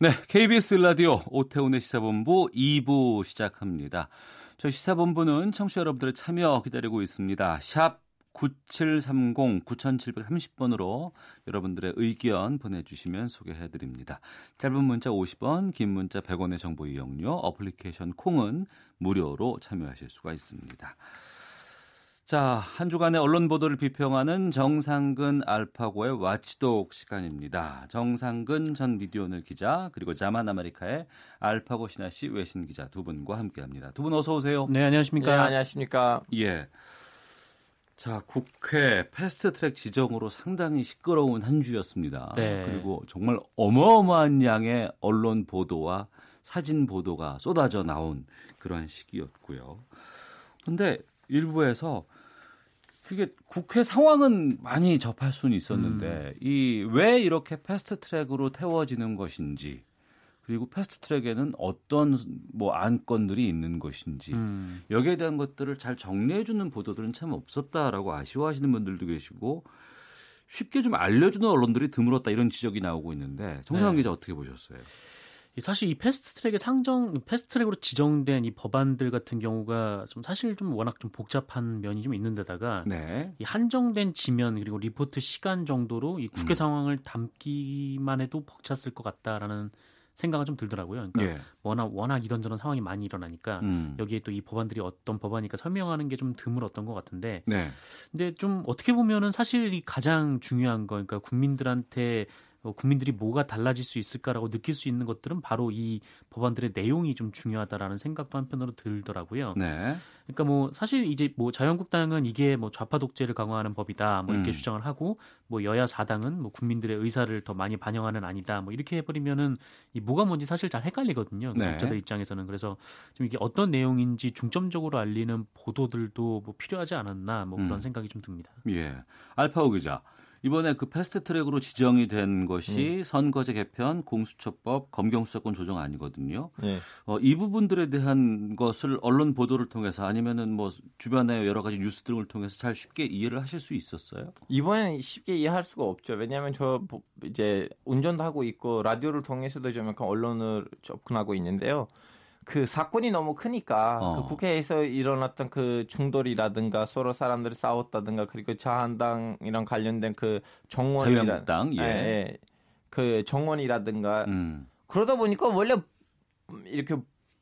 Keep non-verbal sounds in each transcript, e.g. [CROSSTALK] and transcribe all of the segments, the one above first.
네, KBS 라디오 오태훈의 시사본부 2부 시작합니다. 저희 시사본부는 청취자 여러분들의 참여 기다리고 있습니다. 샵 9730 9730번으로 여러분들의 의견 보내주시면 소개해드립니다. 짧은 문자 50원, 긴 문자 100원의 정보 이용료, 어플리케이션 콩은 무료로 참여하실 수가 있습니다. 자, 한 주간의 언론 보도를 비평하는 정상근 알파고의 와치독 시간입니다. 정상근 전 미디어오늘 기자 그리고 자만 아메리카의 알파고 신하 씨 외신 기자 두 분과 함께합니다. 두 분 어서 오세요. 네, 안녕하십니까. 네, 안녕하십니까. 예. 자, 국회 패스트트랙 지정으로 상당히 시끄러운 한 주였습니다. 네. 그리고 정말 어마어마한 양의 언론 보도와 사진 보도가 쏟아져 나온 그러한 시기였고요. 근데 일부에서 그게 국회 상황은 많이 접할 수는 있었는데 이 왜 이렇게 패스트 트랙으로 태워지는 것인지 그리고 패스트 트랙에는 어떤 뭐 안건들이 있는 것인지 음. 여기에 대한 것들을 잘 정리해 주는 보도들은 참 없었다라고 아쉬워하시는 분들도 계시고 쉽게 좀 알려주는 언론들이 드물었다 이런 지적이 나오고 있는데 정상훈 네. 기자 어떻게 보셨어요? 이 사실 이 패스트트랙에 상정 패스트트랙으로 지정된 이 법안들 같은 경우가 좀 사실 좀 워낙 좀 복잡한 면이 좀 있는데다가 네. 이 한정된 지면 그리고 리포트 시간 정도로 이 국회 음. 상황을 담기만 해도 벅찼을 것 같다라는 생각은 좀 들더라고요. 그러니까 예. 워낙 워낙 이런저런 상황이 많이 일어나니까 음. 여기에 또 이 법안들이 어떤 법안이니까 설명하는 게 좀 드물었던 것 같은데 네. 근데 좀 어떻게 보면은 사실 이 가장 중요한 거, 그러니까 국민들한테 어, 국민들이 뭐가 달라질 수 있을까라고 느낄 수 있는 것들은 바로 이 법안들의 내용이 좀 중요하다라는 생각도 한편으로 들더라고요. 네. 그러니까 뭐 사실 이제 뭐 자유한국당은 이게 뭐 좌파 독재를 강화하는 법이다 뭐 이렇게 음. 주장을 하고 뭐 여야 사당은 뭐 국민들의 의사를 더 많이 반영하는 아니다 뭐 이렇게 해버리면은 이 뭐가 뭔지 사실 잘 헷갈리거든요. 네. 독자들 입장에서는 그래서 좀 이게 어떤 내용인지 중점적으로 알리는 보도들도 뭐 필요하지 않았나 뭐 그런 음. 생각이 좀 듭니다. 예. 알파오 기자. 이번에 그 패스트트랙으로 지정이 된 것이 선거제 개편, 공수처법, 검경수사권 조정 아니거든요. 네. 어, 이 부분들에 대한 것을 언론 보도를 통해서 아니면은 뭐 주변의 여러 가지 뉴스 등을 통해서 잘 쉽게 이해를 하실 수 있었어요? 이번엔 쉽게 이해할 수가 없죠. 왜냐하면 저 보- 이제 운전도 하고 있고 라디오를 통해서도 좀 약간 언론을 접근하고 있는데요. 그 사건이 너무 크니까 어. 그 국회에서 일어났던 그 충돌이라든가 서로 사람들이 싸웠다든가 그리고 자한당이랑 관련된 그 정원이라 자유한국당, 예. 그 정원이라든가 음. 그러다 보니까 원래 이렇게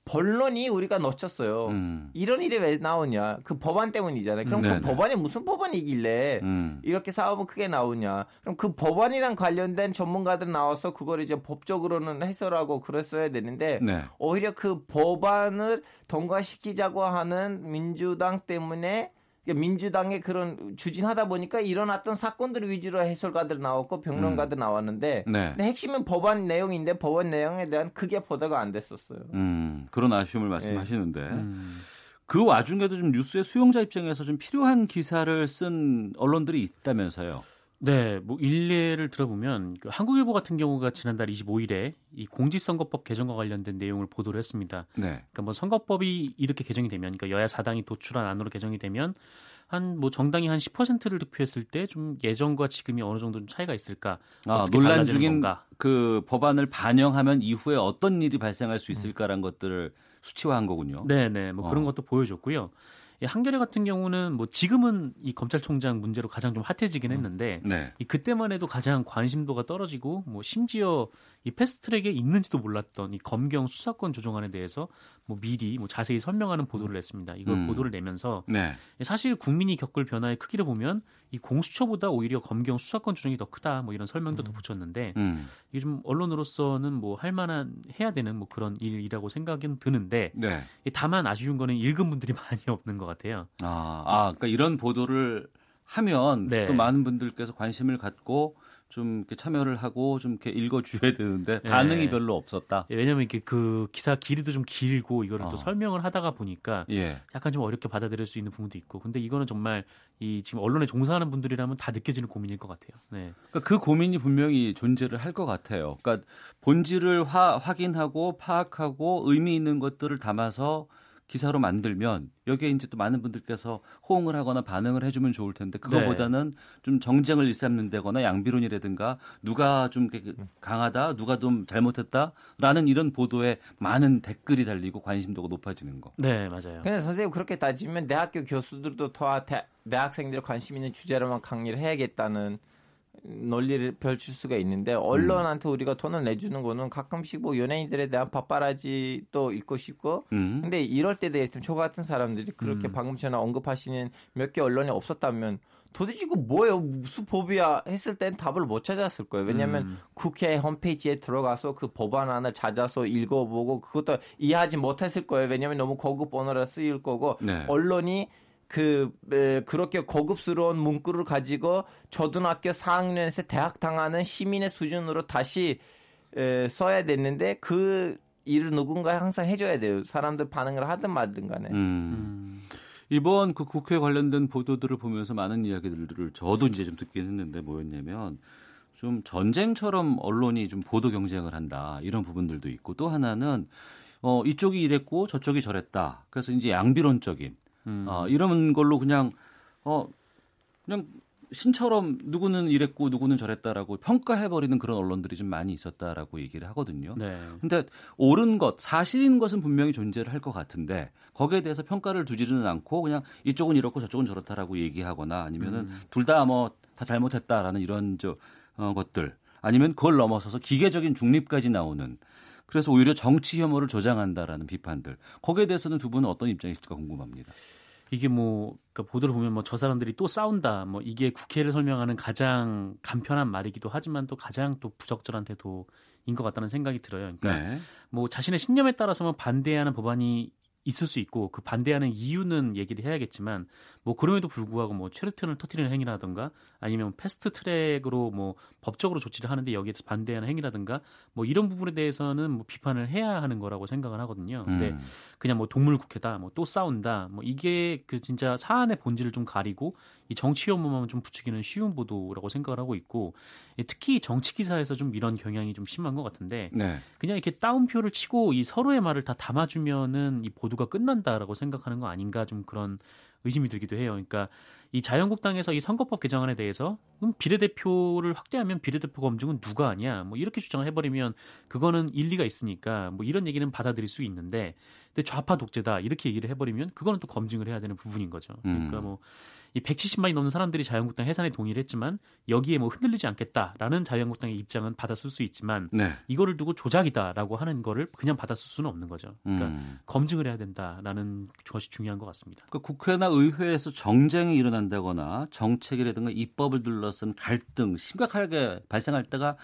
본론이 우리가 놓쳤어요. 음. 이런 일이 왜 나오냐? 그 법안 때문이잖아요. 그럼 네네. 그 법안이 무슨 법안이길래 음. 이렇게 싸움은 크게 나오냐? 그럼 그 법안이랑 관련된 전문가들 나와서 그걸 이제 법적으로는 해설하고 그랬어야 되는데 네. 오히려 그 법안을 통과시키자고 하는 민주당 때문에 그러니까 민주당의 그런 추진하다 보니까 일어났던 사건들 위주로 해설가들 나왔고 평론가들 나왔는데 네. 근데 핵심은 법안 내용인데 법안 내용에 대한 크게 보도가 안 됐었어요. 음. 그런 아쉬움을 말씀하시는데 음. 그 와중에도 좀 뉴스의 수용자 입장에서 좀 필요한 기사를 쓴 언론들이 있다면서요. 네, 뭐 일례를 들어보면 그 한국일보 같은 경우가 지난달 25일에 이 공직선거법 개정과 관련된 내용을 보도를 했습니다. 네. 그러니까 뭐 선거법이 이렇게 개정이 되면, 그러니까 여야 사당이 도출한 안으로 개정이 되면 한 뭐 정당이 한 10%를 득표했을 때 좀 예전과 지금이 어느 정도 좀 차이가 있을까? 아, 논란 중인 건가? 그 법안을 반영하면 이후에 어떤 일이 발생할 수 있을까라는 것들을 수치화한 거군요. 네, 네, 뭐 그런 어. 것도 보여줬고요. 이 한겨레 같은 경우는 뭐 지금은 이 검찰총장 문제로 가장 좀 핫해지긴 했는데 네. 이 그때만 해도 가장 관심도가 떨어지고 뭐 심지어 이 패스트트랙에 있는지도 몰랐던 이 검경 수사권 조정안에 대해서 뭐 미리 뭐 자세히 설명하는 보도를 냈습니다. 이걸 음. 보도를 내면서 네. 사실 국민이 겪을 변화의 크기를 보면 이 공수처보다 오히려 검경 수사권 조정이 더 크다 뭐 이런 설명도 더 붙였는데 음. 이게 좀 언론으로서는 뭐 할 만한 해야 되는 뭐 그런 일이라고 생각은 드는데 네. 이 다만 아쉬운 거는 읽은 분들이 [LAUGHS] 많이 없는 것 같아요. 아, 아, 그러니까 이런 보도를 하면 네. 또 많은 분들께서 관심을 갖고 좀 이렇게 참여를 하고 좀 이렇게 읽어줘야 되는데 네. 반응이 별로 없었다. 예, 왜냐하면 이게 그 기사 길이도 좀 길고 이거를 어. 또 설명을 하다가 보니까 예. 약간 좀 어렵게 받아들일 수 있는 부분도 있고. 근데 이거는 정말 이 지금 언론에 종사하는 분들이라면 다 느껴지는 고민일 것 같아요. 네. 그러니까 그 고민이 분명히 존재를 할 것 같아요. 그러니까 본질을 화, 확인하고 파악하고 의미 있는 것들을 담아서 기사로 만들면 여기에 이제 또 많은 분들께서 호응을 하거나 반응을 해주면 좋을 텐데 그거보다는 네. 좀 정쟁을 일삼는다거나 양비론이라든가 누가 좀 강하다, 누가 좀 잘못했다라는 이런 보도에 많은 댓글이 달리고 관심도가 높아지는 거. 네, 맞아요. 근데 선생님 그렇게 따지면 대학교 교수들도 더 대, 대학생들 관심 있는 주제로만 강의를 해야겠다는 논리를 펼칠 수가 있는데 언론한테 음. 우리가 돈을 내주는 거는 가끔씩 뭐 연예인들에 대한 밥바라지도 읽고 싶고 음. 근데 이럴 때도 예를 들면 저 같은 사람들이 그렇게 음. 방금 전에 언급하시는 몇 개 언론이 없었다면 도대체 이거 뭐예요 무슨 법이야 했을 땐 답을 못 찾았을 거예요 왜냐하면 음. 국회 홈페이지에 들어가서 그 법안안을 찾아서 읽어보고 그것도 이해하지 못했을 거예요 왜냐하면 너무 고급 언어라 쓰일 거고 네. 언론이 그 에, 그렇게 고급스러운 문구를 가지고 초등학교 4학년에서 대학 당하는 시민의 수준으로 다시 에, 써야 됐는데 그 일을 누군가 항상 해줘야 돼요. 사람들 반응을 하든 말든 간에. 음. 음. 이번 그 국회 관련된 보도들을 보면서 많은 이야기들을 저도 이제 좀 듣긴 했는데 뭐였냐면 좀 전쟁처럼 언론이 좀 보도 경쟁을 한다 이런 부분들도 있고 또 하나는 어 이쪽이 이랬고 저쪽이 저랬다. 그래서 이제 양비론적인 음. 어, 이런 걸로 그냥 어 그냥 신처럼 누구는 이랬고 누구는 저랬다라고 평가해버리는 그런 언론들이 좀 많이 있었다라고 얘기를 하거든요. 네. 근데 옳은 것, 사실인 것은 분명히 존재를 할 것 같은데 거기에 대해서 평가를 두지는 않고 그냥 이쪽은 이렇고 저쪽은 저렇다라고 얘기하거나 아니면은 음. 둘다 뭐 다 잘못했다라는 이런 저 어, 것들 아니면 그걸 넘어서서 기계적인 중립까지 나오는 그래서 오히려 정치 혐오를 조장한다라는 비판들. 거기에 대해서는 두 분은 어떤 입장이실까 궁금합니다. 이게 뭐 그러니까 보도를 보면 뭐 저 사람들이 또 싸운다. 뭐 이게 국회를 설명하는 가장 간편한 말이기도 하지만 또 가장 또 부적절한 태도인 것 같다는 생각이 들어요. 그러니까 네. 뭐 자신의 신념에 따라서만 반대하는 법안이 있을 수 있고 그 반대하는 이유는 얘기를 해야겠지만 뭐 그럼에도 불구하고 뭐 최루탄을 터트리는 행위라든가 아니면 패스트 트랙으로 뭐 법적으로 조치를 하는데 여기에서 반대하는 행위라든가 뭐 이런 부분에 대해서는 뭐 비판을 해야 하는 거라고 생각을 하거든요. 근데 음. 그냥 뭐 동물 국회다, 뭐 또 싸운다, 뭐 이게 그 진짜 사안의 본질을 좀 가리고 이 정치 혐오만 좀 부추기는 쉬운 보도라고 생각을 하고 있고 특히 정치 기사에서 좀 이런 경향이 좀 심한 것 같은데 네. 그냥 이렇게 따옴표를 치고 이 서로의 말을 다 담아주면은 이 보도가 끝난다라고 생각하는 거 아닌가 좀 그런 의심이 들기도 해요. 그러니까 이 자유한국당에서 이 선거법 개정안에 대해서 그럼 비례대표를 확대하면 비례대표 검증은 누가 하냐 뭐 이렇게 주장을 해버리면 그거는 일리가 있으니까 뭐 이런 얘기는 받아들일 수 있는데 근데 좌파 독재다 이렇게 얘기를 해버리면 그거는 또 검증을 해야 되는 부분인 거죠. 그러니까 음. 뭐 이 170만이 넘는 사람들이 자유한국당 해산에 동의를 했지만 여기에 뭐 흔들리지 않겠다라는 자유한국당의 입장은 받아쓸 수 있지만 네. 이거를 두고 조작이다라고 하는 거를 그냥 받아쓸 수는 없는 거죠. 그러니까 음. 검증을 해야 된다라는 것이 중요한 것 같습니다. 그러니까 국회나 의회에서 정쟁이 일어난다거나 정책이라든가 입법을 둘러싼 갈등 심각하게 발생할 때가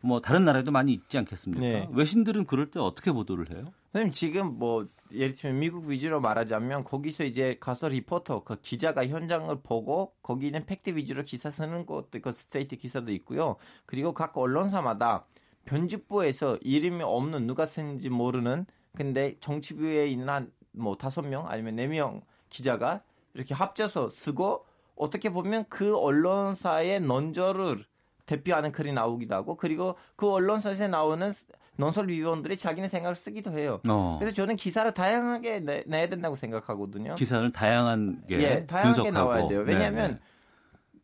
뭐 다른 나라에도 많이 있지 않겠습니까? 네. 외신들은 그럴 때 어떻게 보도를 해요? 선생님 지금 뭐 예를 들면 미국 위주로 말하자면 거기서 이제 가서 리포터 그 기자가 현장을 보고 거기는 팩트 위주로 기사 쓰는 것도 있고 스트레이트 기사도 있고요. 그리고 각 언론사마다 편집부에서 이름이 없는 누가 쓴지 모르는 근데 정치부에 있는 한 뭐 다섯 명 아니면 네 명 기자가 이렇게 합쳐서 쓰고 어떻게 보면 그 언론사의 논조를 대표하는 글이 나오기도 하고 그리고 그 언론사에서 나오는 논설 위원들이 자기네 생각을 쓰기도 해요. 어. 그래서 저는 기사를 다양하게 내, 야 된다고 생각하거든요. 기사를 다양한 게 예, 다양하게 분석하고. 나와야 돼요. 왜냐하면 네, 네.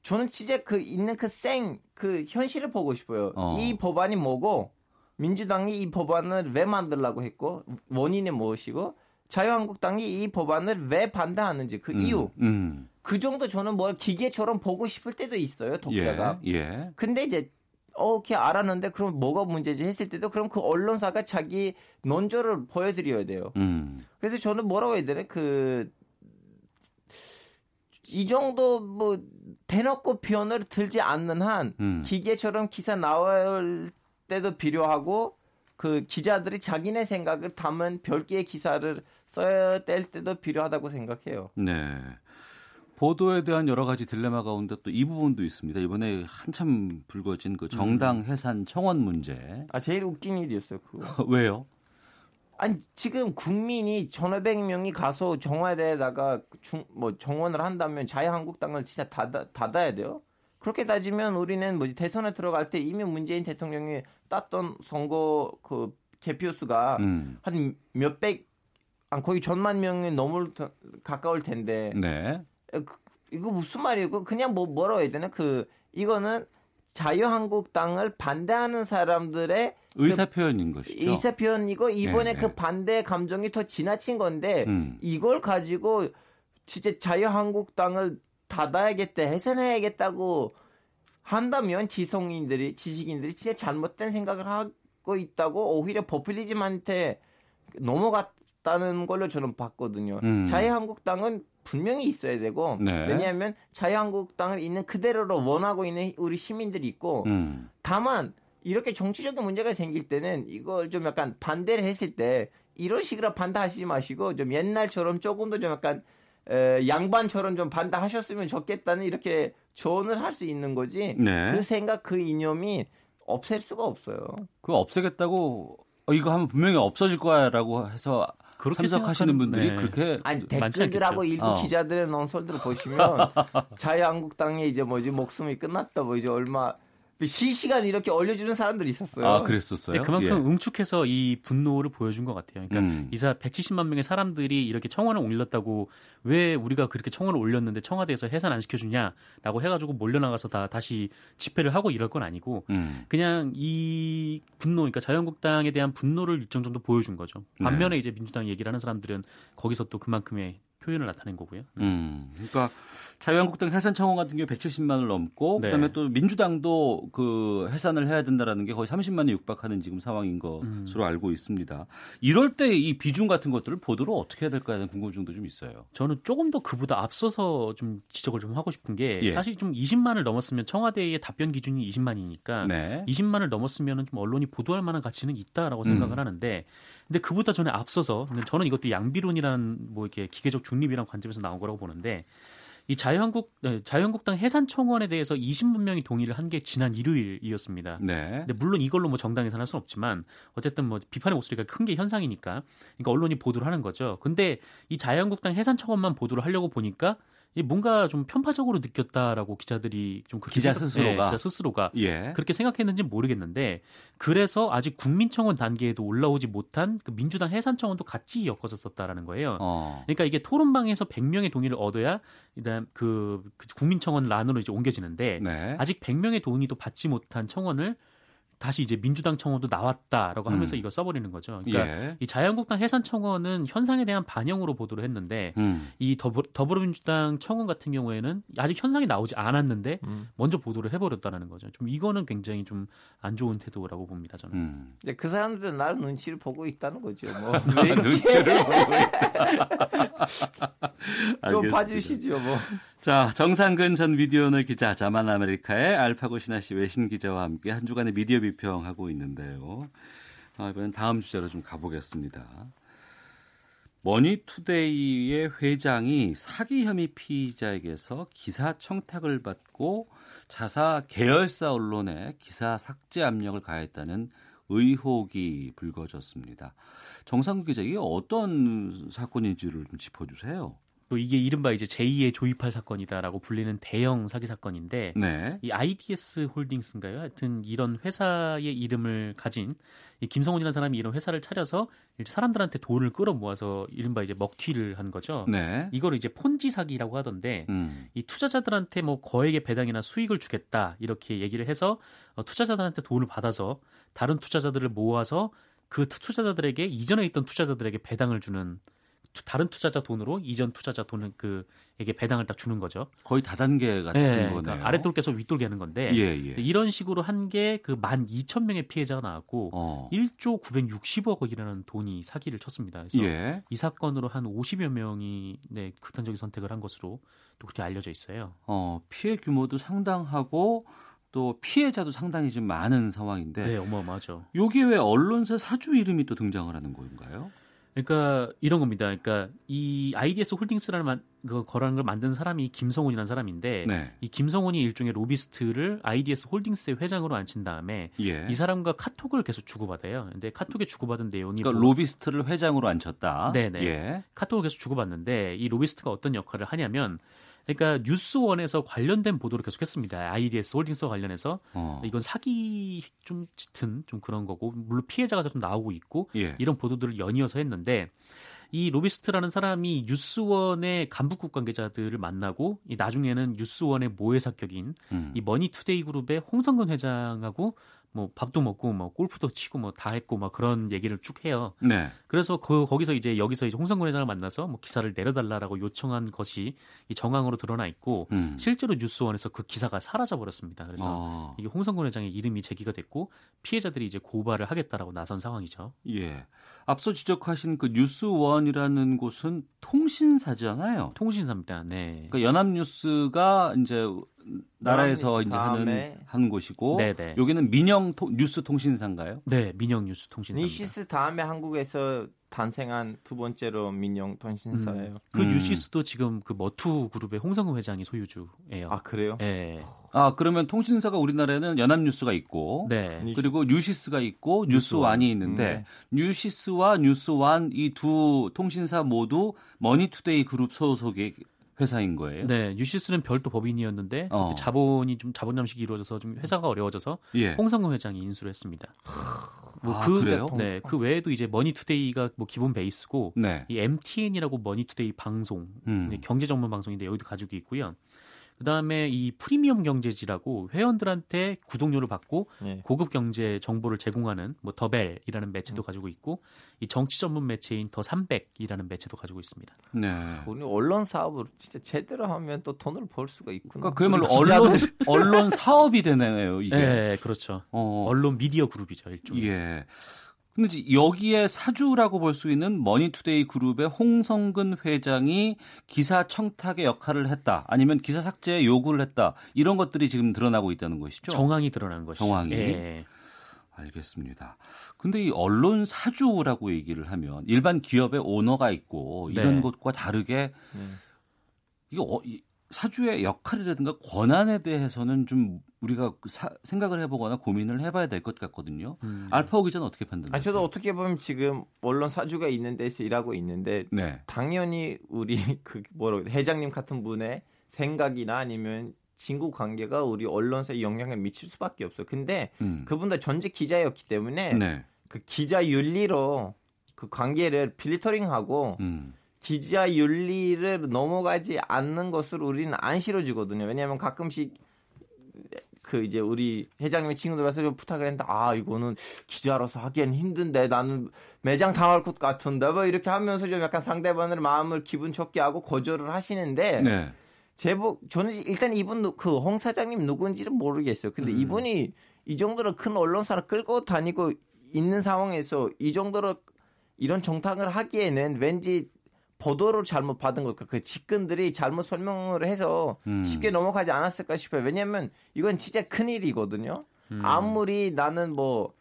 저는 진짜 그 있는 그 생, 그 현실을 보고 싶어요. 어. 이 법안이 뭐고 민주당이 이 법안을 왜 만들라고 했고 원인이 무엇이고 자유한국당이 이 법안을 왜 반대하는지 그 음, 이유. 음. 그 정도 저는 뭐 기계처럼 보고 싶을 때도 있어요, 독자가. 예, 예. 근데 이제 어, 이렇게 알았는데 그럼 뭐가 문제지 했을 때도 그럼 그 언론사가 자기 논조를 보여드려야 돼요. 음. 그래서 저는 뭐라고 해야 되나 그, 이 정도 뭐 대놓고 표현을 들지 않는 한 음. 기계처럼 기사 나올 때도 필요하고 그 기자들이 자기네 생각을 담은 별개의 기사를 써야 될 때도 필요하다고 생각해요. 네. 보도에 대한 여러 가지 딜레마 가운데 또 이 부분도 있습니다. 이번에 한참 불거진 그 정당 음. 해산 청원 문제. 아 제일 웃긴 일이었어요. 그거. [LAUGHS] 왜요? 아니 지금 국민이 1,500명이 가서 청와대에다가 중, 뭐 정원을 한다면 자유한국당을 진짜 닫아, 닫아야 돼요. 그렇게 따지면 우리는 뭐지 대선에 들어갈 때 이미 문재인 대통령이 땄던 선거 그 개표 수가 음. 한 몇백 아 거의 전만 명이 넘을 더- 가까울 텐데 네. 그, 이거 무슨? 그 그냥 뭐 뭐라고 해야 되나? 그 이거는 자유한국당을 반대하는 사람들의 의사 표현인 것이죠. 의사 표현이고 이번에 네, 그 네. 반대 감정이 더 지나친 건데 음. 이걸 가지고 진짜 자유한국당을 닫아야겠다 해산해야겠다고 한다면 지성인들이 지식인들이 진짜 잘못된 생각을 하고 있다고 오히려 포퓰리즘한테 넘어갔다는 걸로 저는 봤거든요. 음. 자유한국당은 분명히 있어야 되고 네. 왜냐하면 자유한국당을 있는 그대로로 원하고 있는 우리 시민들이 있고 음. 다만 이렇게 정치적인 문제가 생길 때는 이걸 좀 약간 반대를 했을 때 이런 식으로 반대하시지 마시고 좀 옛날처럼 조금 더 좀 약간 에, 양반처럼 좀 반대하셨으면 좋겠다는 이렇게 조언을 할 수 있는 거지 네. 그 생각 그 이념이 없앨 수가 없어요. 그거 없애겠다고 어, 이거 하면 분명히 없어질 거야라고 해서 그렇게 참석하시는 분들이 네. 그렇게 아니 댓글들하고. 일부 어. 기자들의 논설들을 보시면 [LAUGHS] 자유한국당의 이제 뭐지 목숨이 끝났다 뭐 이제 얼마 실시간 이렇게 올려주는 사람들이 있었어요. 아 그랬었어요. 근데 그만큼 예. 응축해서 이 분노를 보여준 것 같아요. 그러니까 음. 이사 170만 명의 사람들이 이렇게 청원을 올렸다고 왜 우리가 그렇게 청원을 올렸는데 청와대에서 해산 안 시켜주냐라고 해가지고 몰려나가서 다 다시 집회를 하고 이럴 건 아니고 음. 그냥 이 분노, 그러니까 자유한국당에 대한 분노를 일정 정도 보여준 거죠. 반면에 네. 이제 민주당 얘기를 하는 사람들은 거기서 또 그만큼의 표현을 나타낸 거고요. 음, 그러니까 자유한국당 해산 청원 같은 경우 170만을 넘고 네. 그다음에 또 민주당도 그 해산을 해야 된다라는 게 거의 30만에 육박하는 지금 상황인 음. 것으로 알고 있습니다. 이럴 때 이 비중 같은 것들을 보도를 어떻게 해야 될까에 대한 궁금증도 좀 있어요. 저는 조금 더 그보다 앞서서 좀 지적을 좀 하고 싶은 게 예. 사실 좀 20만을 넘었으면 청와대의 답변 기준이 20만이니까 네. 20만을 넘었으면은 좀 언론이 보도할 만한 가치는 있다라고 음. 생각을 하는데 근데 그보다 전에 앞서서 저는 이것도 양비론이라는 뭐 이렇게 기계적 중립이란 관점에서 나온 거라고 보는데 이 자유한국 네, 자유한국당 해산 청원에 대해서 20만 명이 동의를 한 게 지난 일요일이었습니다. 네. 근데 물론 이걸로 뭐 정당 해산할 수는 없지만 어쨌든 뭐 비판의 목소리가 큰 게 현상이니까 그러니까 언론이 보도를 하는 거죠. 근데 이 자유한국당 해산 청원만 보도를 하려고 보니까 이 뭔가 좀 편파적으로 느꼈다라고 기자들이 좀 그렇게 기자 생각- 스스로가? 네, 기자 스스로가 예. 그렇게 생각했는지 모르겠는데 그래서 아직 국민청원 단계에도 올라오지 못한 그 민주당 해산청원도 같이 엮어서 썼다라는 거예요. 어. 그러니까 이게 토론방에서 100명의 동의를 얻어야 그다음 그, 그 국민청원 란으로 이제 옮겨지는데 네. 아직 100명의 동의도 받지 못한 청원을 다시 이제 민주당 청원도 나왔다라고 하면서 음. 이걸 써버리는 거죠. 그러니까 예. 이 자유한국당 해산 청원은 현상에 대한 반영으로 보도를 했는데 음. 이 더불, 더불어민주당 청원 같은 경우에는 아직 현상이 나오지 않았는데 음. 먼저 보도를 해버렸다는 거죠. 좀 이거는 굉장히 좀 안 좋은 태도라고 봅니다. 저는. 음. 근데 그 사람들은 나를 눈치를 보고 있다는 거죠. 뭐. [LAUGHS] 눈치를 보고 [LAUGHS] 좀 알겠습니다. 봐주시죠. 뭐. 자, 정상근 전 미디어오늘 기자, 자만 아메리카의 알파고 시나씨 외신 기자와 함께 한 주간의 미디어 비평하고 있는데요. 아, 이번엔 다음 주제로 좀 가보겠습니다. 머니투데이의 회장이 사기 혐의 피의자에게서 기사 청탁을 받고 자사 계열사 언론에 기사 삭제 압력을 가했다는 의혹이 불거졌습니다. 정상근 기자, 이게 어떤 사건인지를 좀 짚어주세요. 또 이게 이른바 이제 제2의 조이팔 사건이다라고 불리는 대형 사기 사건인데 네. 이 IDS 홀딩스인가요? 하여튼 이런 회사의 이름을 가진 이 김성훈이라는 사람이 이런 회사를 차려서 이제 사람들한테 돈을 끌어 모아서 이른바 이제 먹튀를 한 거죠. 네. 이거를 이제 폰지 사기라고 하던데 음. 이 투자자들한테 뭐 거액의 배당이나 수익을 주겠다 이렇게 얘기를 해서 어, 투자자들한테 돈을 받아서 다른 투자자들을 모아서 그 투자자들에게 이전에 있던 투자자들에게 배당을 주는 투- 다른 투자자 돈으로 이전 투자자 돈을 그에게 배당을 딱 주는 거죠. 거의 다단계 같은 네, 거네요. 그러니까 아랫돌 빼서 윗돌 괴 하는 건데 예, 예. 이런 식으로 한 게 그만 2천 명의 피해자가 나왔고 어. 1조 960억 원이라는 돈이 사기를 쳤습니다. 그래서 예. 이 사건으로 한 50여 명이 네, 극단적인 선택을 한 것으로 또 그렇게 알려져 있어요. 어, 피해 규모도 상당하고 또 피해자도 상당히 좀 많은 상황인데 네, 어마어마하죠. 여기에 왜 언론사 사주 이름이 또 등장을 하는 건가요? 그러니까 이런 겁니다. 그러니까 이 IDS 홀딩스라는 만, 그 거라는 걸 만든 사람이 김성훈이라는 사람인데 네. 이 김성훈이 일종의 로비스트를 IDS 홀딩스의 회장으로 앉힌 다음에 예. 이 사람과 카톡을 계속 주고받아요. 근데 카톡에 주고받은 내용이 그러니까 뭐- 로비스트를 회장으로 앉혔다. 네네. 예. 카톡을 계속 주고받는데 이 로비스트가 어떤 역할을 하냐면 그러니까 뉴스원에서 관련된 보도를 계속했습니다. IDS 홀딩스와 관련해서 어. 이건 사기 좀 짙은 좀 그런 거고 물론 피해자가 좀 나오고 있고 예. 이런 보도들을 연이어서 했는데 이 로비스트라는 사람이 뉴스원의 간부급 관계자들을 만나고 이 나중에는 뉴스원의 모회사 격인 음. 이 머니투데이 그룹의 홍성근 회장하고 뭐 밥도 먹고 뭐 골프도 치고 뭐 다 했고 막 그런 얘기를 쭉 해요. 네. 그래서 그 거기서 이제 여기서 이제 홍성근 회장을 만나서 뭐 기사를 내려달라라고 요청한 것이 이 정황으로 드러나 있고 음. 실제로 뉴스원에서 그 기사가 사라져 버렸습니다. 그래서 어. 이게 홍성근 회장의 이름이 제기가 됐고 피해자들이 이제 고발을 하겠다라고 나선 상황이죠. 예. 앞서 지적하신 그 뉴스원이라는 곳은 통신사잖아요. 통신사입니다. 네. 그러니까 연합뉴스가 이제 나라에서 이제 하는 하는 곳이고 네네. 여기는 민영 토- 뉴스 통신사인가요? 네, 민영 뉴스 통신사입니다. 뉴시스 다음에 한국에서 탄생한 두 번째로 민영 통신사예요. 그 음. 뉴시스도 지금 그 머투 그룹의 홍성근 회장이 소유주예요. 아 그래요? 네. 아 그러면 통신사가 우리나라에는 연합뉴스가 있고 네. 니- 그리고 뉴시스가 있고 뉴스원이 있는데 네. 뉴시스와 뉴스원 이 두 통신사 모두 머니투데이 그룹 소속의 회사인 거예요. 네, 뉴시스는 별도 법인이었는데 어. 그때 자본이 좀 자본 잠식이 이루어져서 좀 회사가 어려워져서 예. 홍성근 회장이 인수를 했습니다. 뭐 아, 그, 그래요? 네, 그 외에도 이제 머니투데이가 뭐 기본 베이스고 네. 이 MTN이라고 머니투데이 방송 음. 네, 경제 전문 방송인데 여기도 가지고 있고요. 그다음에 이 프리미엄 경제지라고 회원들한테 구독료를 받고 네. 고급 경제 정보를 제공하는 뭐 더벨이라는 매체도 가지고 있고 이 정치 전문 매체인 더 300이라는 매체도 가지고 있습니다. 네. 우리 언론 사업을 진짜 제대로 하면 또 돈을 벌 수가 있구나. 그러니까 그야말로 언론 [LAUGHS] 언론 사업이 되네요 이게. 네, 그렇죠. 어. 언론 미디어 그룹이죠, 일종의. 예. 근데 이제 여기에 사주라고 볼 수 있는 머니투데이 그룹의 홍성근 회장이 기사 청탁의 역할을 했다. 아니면 기사 삭제에 요구를 했다. 이런 것들이 지금 드러나고 있다는 것이죠. 정황이 드러난 것이죠. 정황이? 예. 알겠습니다. 근데 이 언론 사주라고 얘기를 하면 일반 기업의 오너가 있고 이런 네. 것과 다르게 네. 이게 어, 이 사주의 역할이라든가 권한에 대해서는 좀 우리가 그 사- 생각을 해보거나 고민을 해봐야 될 것 같거든요. 음. 알파오 기자는 어떻게 판단하세요? 아 저도 어떻게 보면 지금 언론 사주가 있는 데서 일하고 있는데 네. 당연히 우리 [LAUGHS] 그 뭐라 회장님 같은 분의 생각이나 아니면 친구 관계가 우리 언론사에 영향을 미칠 수밖에 없어요. 근데 음. 그분 도 전직 기자였기 때문에 네. 그 기자 윤리로 그 관계를 필터링하고 음. 기자 윤리를 넘어가지 않는 것을 우리는 안 실어주거든요. 왜냐하면 가끔씩 그 이제 우리 회장님의 친구들 와서 부탁을 했는데 아 이거는 기자로서 하기엔 힘든데 나는 매장 당할 것 같은데 뭐 이렇게 하면서 좀 약간 상대방의 마음을 기분 좋게 하고 거절을 하시는데 네. 제복 저는 일단 이분 그 홍 사장님 누군지는 모르겠어요. 근데 음. 이분이 이 정도로 큰 언론사를 끌고 다니고 있는 상황에서 이 정도로 이런 정탕을 하기에는 왠지 보도를 잘못 받은 걸까 그 직근들이 잘못 설명을 해서 음. 쉽게 넘어가지 않았을까 싶어요. 왜냐하면 이건 진짜 큰 일이거든요. 음. 아무리 나는 뭐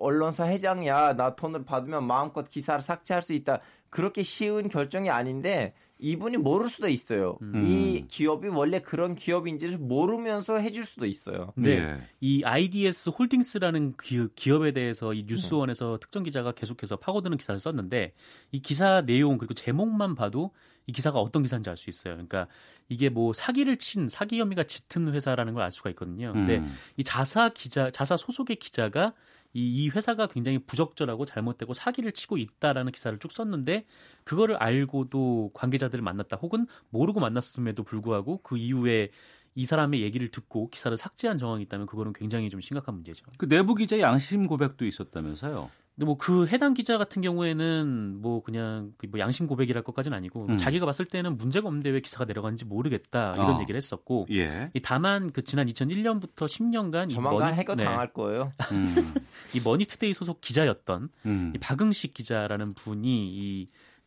언론사 회장이야 나 돈을 받으면 마음껏 기사를 삭제할 수 있다 그렇게 쉬운 결정이 아닌데 이분이 모를 수도 있어요. 음. 이 기업이 원래 그런 기업인지를 모르면서 해줄 수도 있어요. 네. 예. 이 IDS 홀딩스라는 기, 기업에 대해서 이 뉴스원에서 특정 기자가 계속해서 파고드는 기사를 썼는데 이 기사 내용 그리고 제목만 봐도 이 기사가 어떤 기사인지 알 수 있어요. 그러니까 이게 뭐 사기를 친 사기 혐의가 짙은 회사라는 걸 알 수가 있거든요. 근데 음. 이 자사 기자 자사 소속의 기자가 이, 이 회사가 굉장히 부적절하고 잘못되고 사기를 치고 있다라는 기사를 쭉 썼는데 그거를 알고도 관계자들을 만났다 혹은 모르고 만났음에도 불구하고 그 이후에 이 사람의 얘기를 듣고 기사를 삭제한 정황이 있다면 그거는 굉장히 좀 심각한 문제죠. 그 내부 기자 양심 고백도 있었다면서요. 근데 뭐 그 해당 기자 같은 경우에는 뭐 그냥 그뭐 양심 고백이랄 것까지는 아니고 음. 자기가 봤을 때는 문제가 없는데 왜 기사가 내려갔는지 모르겠다 이런 어. 얘기를 했었고 예. 이 다만 그 지난 2001년부터 10년간 이 조만간 해고 네, 당할 거예요. 음. [LAUGHS] 이 머니투데이 소속 기자였던 음. 이 박응식 기자라는 분이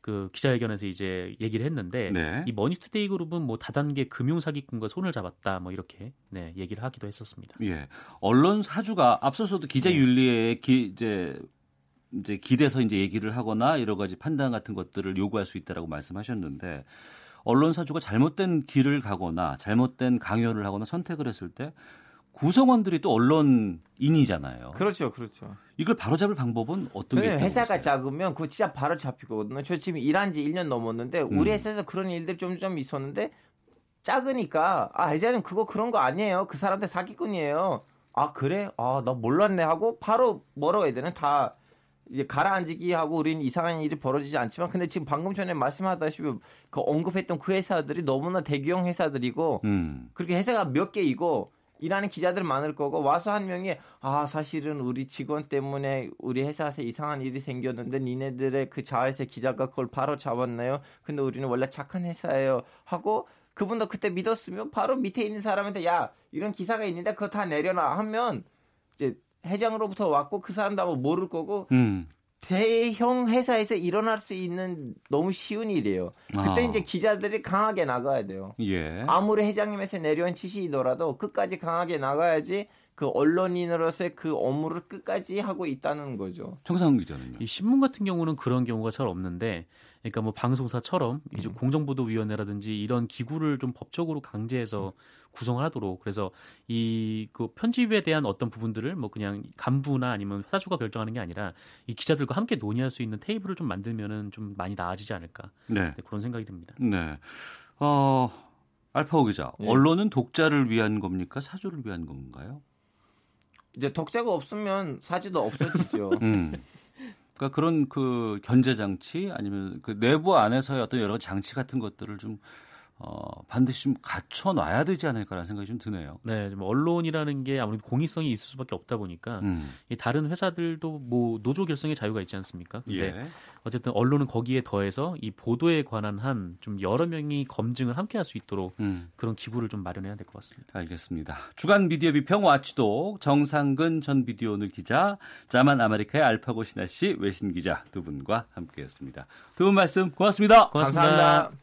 이그 기자회견에서 이제 얘기를 했는데 네. 이 머니투데이 그룹은 뭐 다단계 금융 사기꾼과 손을 잡았다 뭐 이렇게 네 얘기를 하기도 했었습니다. 예. 언론 사주가 앞서서도 기자 네. 윤리에 기, 이제 이제 기대서 이제 얘기를 하거나 여러 가지 판단 같은 것들을 요구할 수 있다라고 말씀하셨는데 언론사주가 잘못된 길을 가거나 잘못된 강요를 하거나 선택을 했을 때 구성원들이 또 언론인이잖아요. 그렇죠, 그렇죠. 이걸 바로잡을 방법은 어떤 게 있다고 회사가 보세요? 작으면 그거 진짜 바로 잡히거든요. 저 지금 일한 지 1년 넘었는데 우리 음. 회사에서 그런 일들이 좀 좀 있었는데 작으니까 아 회장님 그거 그런 거 아니에요. 그 사람들 사기꾼이에요. 아 그래? 아 나 몰랐네 하고 바로 뭐라고 해야 되나 다 이제 가라앉기 하고 우리는 이상한 일이 벌어지지 않지만 근데 지금 방금 전에 말씀하다시피 그 언급했던 그 회사들이 너무나 대기형 회사들이고 음. 그렇게 회사가 몇 개이고 일하는 기자들 많을 거고 와서 한 명이 아 사실은 우리 직원 때문에 우리 회사에서 이상한 일이 생겼는데 니네들의 그 자회사 기자가 그걸 바로 잡았나요? 근데 우리는 원래 착한 회사예요 하고 그분도 그때 믿었으면 바로 밑에 있는 사람한테 야 이런 기사가 있는데 그거 다 내려놔 하면 이제 회장으로부터 왔고 그 사람도 아마 모를 거고 음. 대형 회사에서 일어날 수 있는 너무 쉬운 일이에요. 그때 아. 이제 기자들이 강하게 나가야 돼요. 예. 아무리 회장님에서 내려온 지시이더라도 끝까지 강하게 나가야지 그 언론인으로서의 그 업무를 끝까지 하고 있다는 거죠. 청상훈 기자는요. 이 신문 같은 경우는 그런 경우가 잘 없는데, 그러니까 뭐 방송사처럼 이제 음. 공정보도위원회라든지 이런 기구를 좀 법적으로 강제해서 구성을 하도록 그래서 이 그 편집에 대한 어떤 부분들을 뭐 그냥 간부나 아니면 사주가 결정하는 게 아니라 이 기자들과 함께 논의할 수 있는 테이블을 좀 만들면은 좀 많이 나아지지 않을까 네. 네, 그런 생각이 듭니다. 네. 어, 알파오 기자. 예. 언론은 독자를 위한 겁니까? 사주를 위한 건가요? 이제 독자가 없으면 사주도 없어지죠. [LAUGHS] 음. 그러니까 그런 그 견제 장치 아니면 그 내부 안에서의 어떤 여러 장치 같은 것들을 좀 어, 반드시 좀 갖춰 놔야 되지 않을까라는 생각이 좀 드네요. 네, 좀 언론이라는 게 아무래도 공익성이 있을 수밖에 없다 보니까 음. 이 다른 회사들도 뭐 노조 결성의 자유가 있지 않습니까? 근데 예. 어쨌든 언론은 거기에 더해서 이 보도에 관한 한 좀 여러 명이 검증을 함께 할 수 있도록 음. 그런 기구를 좀 마련해야 될 것 같습니다. 알겠습니다. 주간 미디어 비평 와치도 정상근 전 비디오 오늘 기자, 자만 아메리카의 알파고 신하 씨 외신 기자 두 분과 함께했습니다. 두 분 말씀 고맙습니다. 고맙습니다. 감사합니다.